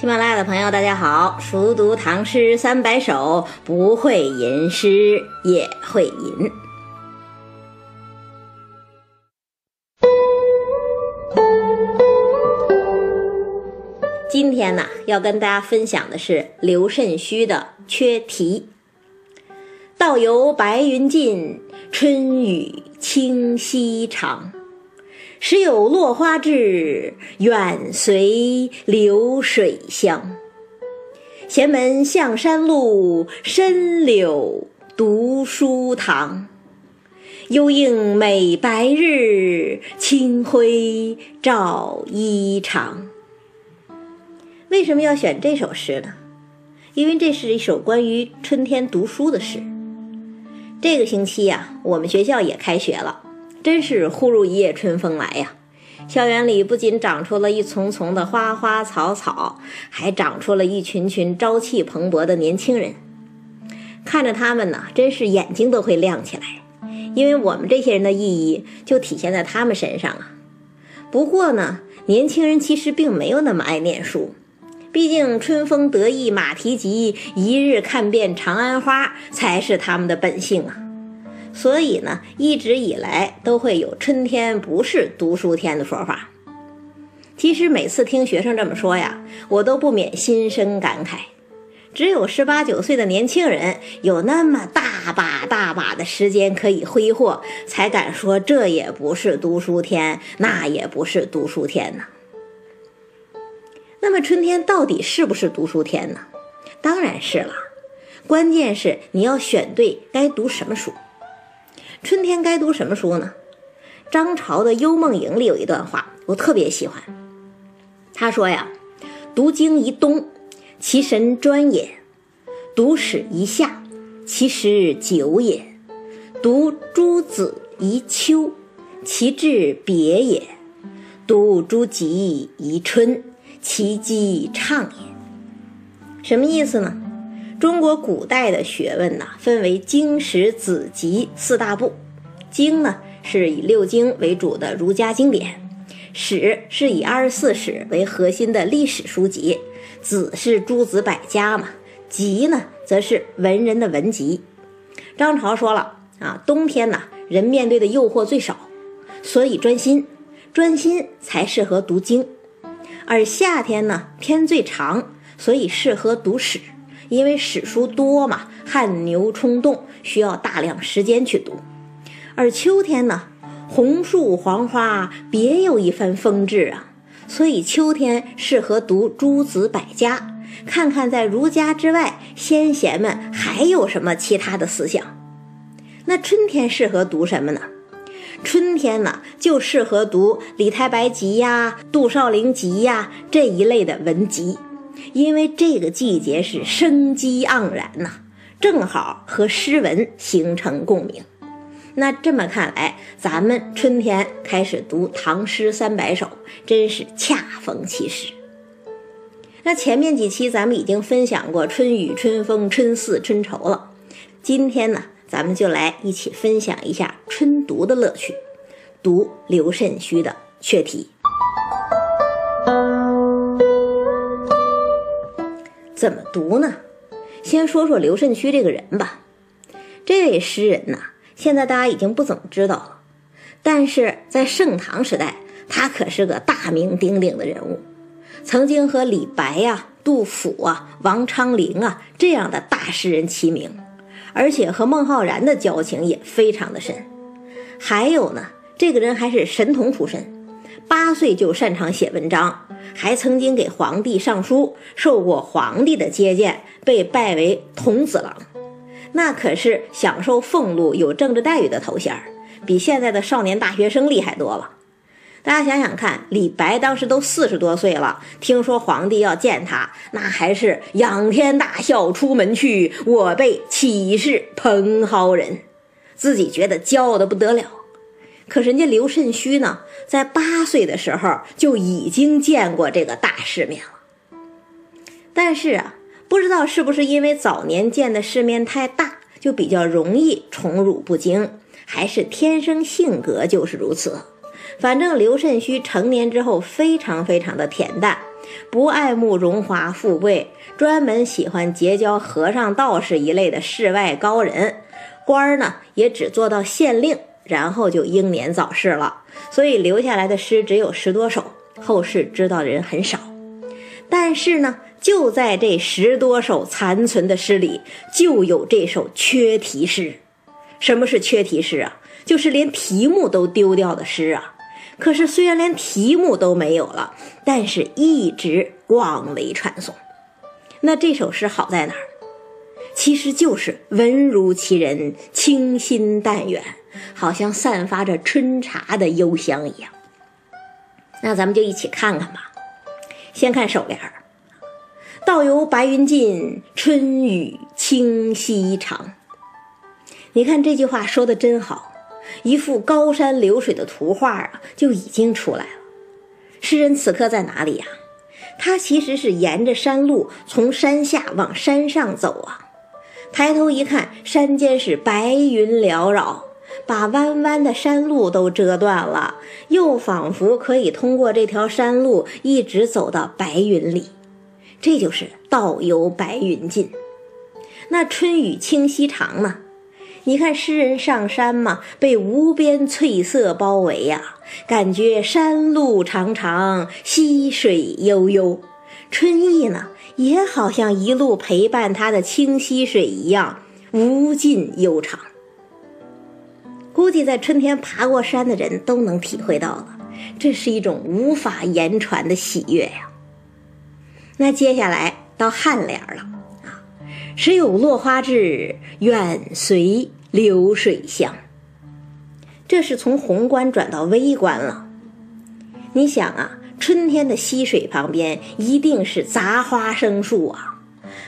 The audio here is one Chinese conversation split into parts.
喜马拉雅的朋友，大家好！熟读唐诗三百首，不会吟诗也会吟。今天呢，要跟大家分享的是刘慎虚的《缺题》。道由白云尽，春雨清溪长。时有落花至，远随流水香。闲门向山路，深柳读书堂。幽映美白日，清辉照衣裳。为什么要选这首诗呢？因为这是一首关于春天读书的诗。这个星期呀，我们学校也开学了。真是忽如一夜春风来呀！校园里不仅长出了一丛丛的花花草草，还长出了一群群朝气蓬勃的年轻人。看着他们呢，真是眼睛都会亮起来。因为我们这些人的意义就体现在他们身上啊。不过呢，年轻人其实并没有那么爱念书，毕竟春风得意马蹄疾，一日看遍长安花才是他们的本性啊。所以呢，一直以来都会有“春天不是读书天”的说法。其实每次听学生这么说呀，我都不免心生感慨。只有十八九岁的年轻人有那么大把大把的时间可以挥霍，才敢说这也不是读书天，那也不是读书天呢。那么春天到底是不是读书天呢？当然是了，关键是你要选对该读什么书。春天该读什么书呢？张潮的《幽梦影》里有一段话，我特别喜欢。他说呀：“读经一冬，其神专也；读史一夏，其时久也；读诸子一秋，其志别也；读诸己一春，其机畅也。”什么意思呢？中国古代的学问呢，分为经史子集四大部。经呢是以六经为主的儒家经典，史是以二十四史为核心的历史书籍，子是诸子百家嘛，集呢则是文人的文集。张潮说了啊，冬天呢人面对的诱惑最少，所以专心，专心才适合读经；而夏天呢天最长，所以适合读史。因为史书多嘛，汗牛充栋，需要大量时间去读。而秋天呢，红树黄花，别有一番风致啊，所以秋天适合读诸子百家，看看在儒家之外，先贤们还有什么其他的思想。那春天适合读什么呢？春天呢，就适合读李太白集呀、杜少陵集呀这一类的文集。因为这个季节是生机盎然呐，正好和诗文形成共鸣。那这么看来，咱们春天开始读唐诗三百首，真是恰逢其时。那前面几期咱们已经分享过春雨、春风、春似、春愁了，今天呢，咱们就来一起分享一下春读的乐趣，读刘慎虚的《缺题》。怎么读呢？先说说刘慎虚这个人吧。这位诗人呢，现在大家已经不怎么知道了，但是在盛唐时代，他可是个大名鼎鼎的人物，曾经和李白呀、杜甫啊、王昌龄啊这样的大诗人齐名，而且和孟浩然的交情也非常的深。还有呢，这个人还是神童出身。八岁就擅长写文章，还曾经给皇帝上书，受过皇帝的接见，被拜为童子郎，那可是享受俸禄、有政治待遇的头衔比现在的少年大学生厉害多了。大家想想看，李白当时都四十多岁了，听说皇帝要见他，那还是仰天大笑出门去，我辈岂是蓬蒿人，自己觉得骄傲的不得了。可人家刘慎虚呢，在八岁的时候就已经见过这个大世面了。但是啊，不知道是不是因为早年见的世面太大，就比较容易宠辱不惊，还是天生性格就是如此，反正刘慎虚成年之后非常非常的恬淡，不爱慕荣华富贵，专门喜欢结交和尚道士一类的世外高人，官儿呢也只做到县令，然后就英年早逝了。所以留下来的诗只有十多首，后世知道的人很少。但是呢，就在这十多首残存的诗里，就有这首缺题诗。什么是缺题诗啊？就是连题目都丢掉的诗啊。可是虽然连题目都没有了，但是一直广为传颂。那这首诗好在哪儿？其实就是文如其人，清新淡远，好像散发着春茶的幽香一样。那咱们就一起看看吧。先看首联儿：“道由白云尽，春雨清溪长。”你看这句话说的真好，一幅高山流水的图画啊，就已经出来了。诗人此刻在哪里呀？他其实是沿着山路从山下往山上走啊。抬头一看，山间是白云缭绕，把弯弯的山路都遮断了，又仿佛可以通过这条山路一直走到白云里。这就是道由白云尽。那春雨清溪长呢？你看诗人上山嘛，被无边翠色包围呀，感觉山路长长，溪水悠悠，春意呢也好像一路陪伴他的清溪水一样无尽悠长。估计在春天爬过山的人都能体会到了，这是一种无法言传的喜悦呀。那接下来到颔联了啊，时有落花至，远随。流水香，这是从宏观转到微观了。你想啊，春天的溪水旁边一定是杂花生树啊，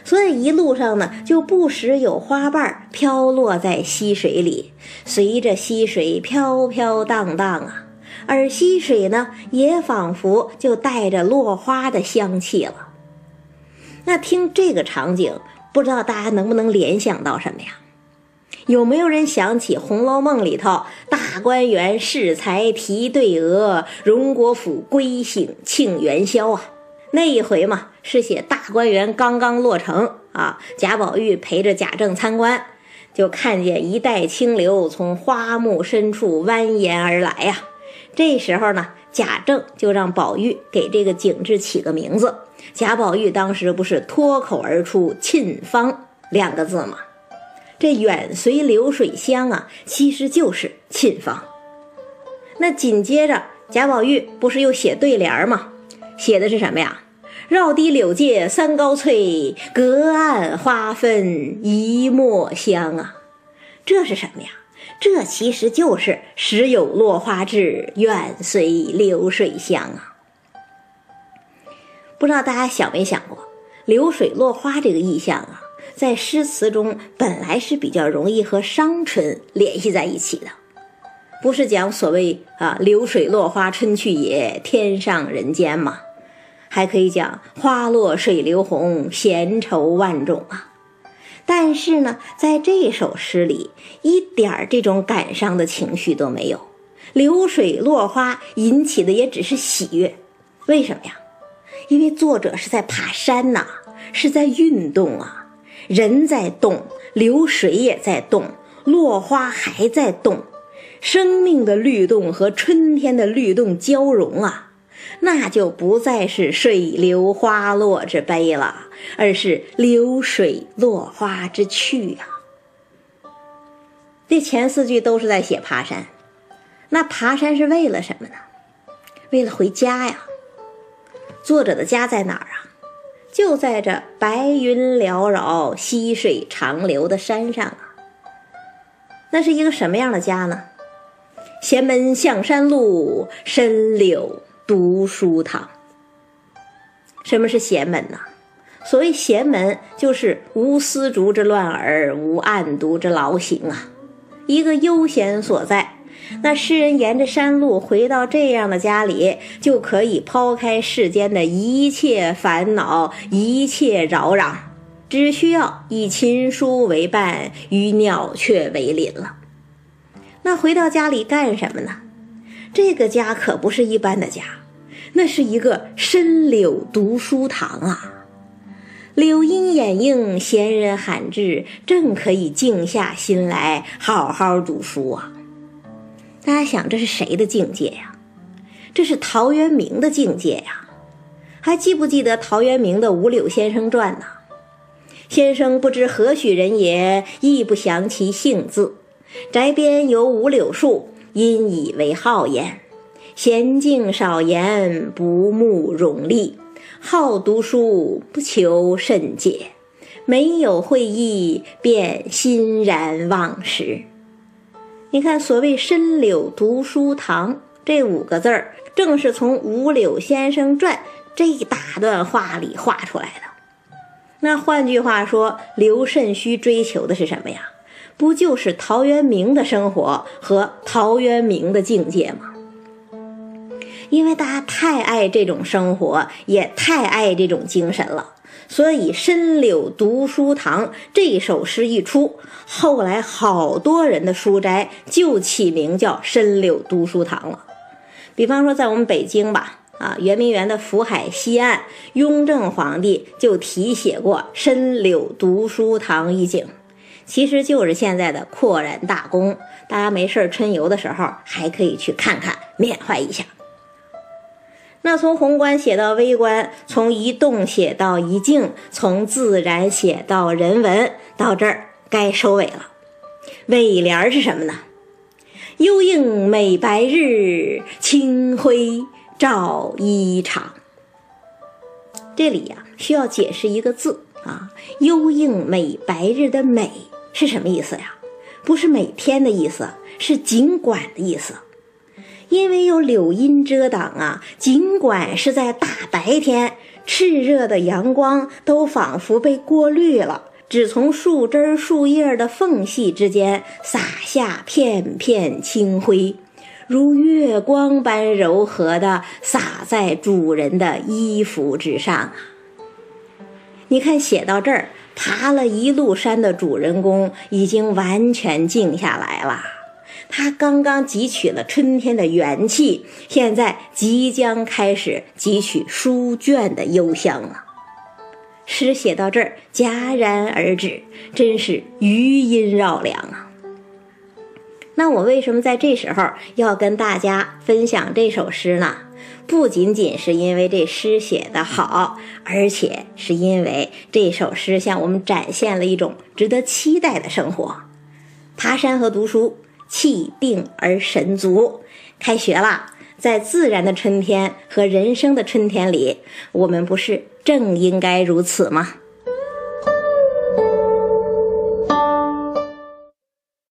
所以一路上呢，就不时有花瓣飘落在溪水里，随着溪水飘飘荡荡啊，而溪水呢，也仿佛就带着落花的香气了。那听这个场景，不知道大家能不能联想到什么呀？有没有人想起《红楼梦》里头大观园适才提对额，荣国府归省庆元宵啊？那一回嘛，是写大观园刚刚落成啊，贾宝玉陪着贾政参观，就看见一带清流从花木深处蜿蜒而来呀。这时候呢，贾政就让宝玉给这个景致起个名字。贾宝玉当时不是脱口而出“沁芳”两个字吗？这远随流水香啊，其实就是沁芳。那紧接着贾宝玉不是又写对联吗？写的是什么呀？绕堤柳借三高翠，隔岸花分一墨香啊。这是什么呀？这其实就是时有落花至，远随流水香啊。不知道大家想没想过，流水落花这个意象啊？在诗词中，本来是比较容易和伤春联系在一起的，不是讲所谓啊“流水落花春去也，天上人间”吗？还可以讲“花落水流红，闲愁万种”啊。但是呢，在这首诗里，一点儿这种感伤的情绪都没有，流水落花引起的也只是喜悦。为什么呀？因为作者是在爬山呐，是在运动啊。人在动，流水也在动，落花还在动，生命的律动和春天的律动交融啊，那就不再是水流花落之悲了，而是流水落花之趣啊。这前四句都是在写爬山，那爬山是为了什么呢？为了回家呀。作者的家在哪儿啊？就在这白云缭绕、溪水长流的山上啊，那是一个什么样的家呢？闲门向山路，深柳读书堂。什么是闲门呢？所谓闲门，就是无丝竹之乱耳，无案牍之劳形啊，一个悠闲所在。那诗人沿着山路回到这样的家里，就可以抛开世间的一切烦恼、一切扰攘，只需要以琴书为伴，与鸟雀为邻了。那回到家里干什么呢？这个家可不是一般的家，那是一个深柳读书堂啊！柳荫掩映，闲人罕至，正可以静下心来好好读书啊！大家想，这是谁的境界呀？这是陶渊明的境界呀！还记不记得陶渊明的《五柳先生传》呢？先生不知何许人也，亦不详其姓字。宅边有五柳树，因以为号焉。娴静少言，不慕荣利。好读书，不求甚解，没有会意，便欣然忘食。你看，所谓“深柳读书堂”这五个字儿，正是从《五柳先生传》这一大段话里画出来的。那换句话说，刘慎虚追求的是什么呀？不就是陶渊明的生活和陶渊明的境界吗？因为大家太爱这种生活，也太爱这种精神了，所以“深柳读书堂”这首诗一出，后来好多人的书斋就起名叫“深柳读书堂”了。比方说，在我们北京吧，啊，圆明园的福海西岸，雍正皇帝就题写过“深柳读书堂”一景，其实就是现在的扩然大宫。大家没事春游的时候，还可以去看看，缅怀一下。那从宏观写到微观，从一动写到一静，从自然写到人文，到这儿该收尾了。尾联是什么呢？幽映美白日，清辉照衣裳。这里呀，需要解释一个字啊，幽映美白日的美是什么意思呀？不是每天的意思，是尽管的意思。因为有柳荫遮挡啊，尽管是在大白天，炽热的阳光都仿佛被过滤了，只从树枝树叶的缝隙之间洒下片片清辉，如月光般柔和的洒在主人的衣服之上啊。你看，写到这儿，爬了一路山的主人公已经完全静下来了。他刚刚汲取了春天的元气，现在即将开始汲取书卷的幽香了。诗写到这儿戛然而止，真是余音绕梁啊！那我为什么在这时候要跟大家分享这首诗呢？不仅仅是因为这诗写得好，而且是因为这首诗向我们展现了一种值得期待的生活——爬山和读书。气定而神足，开学了，在自然的春天和人生的春天里，我们不是正应该如此吗？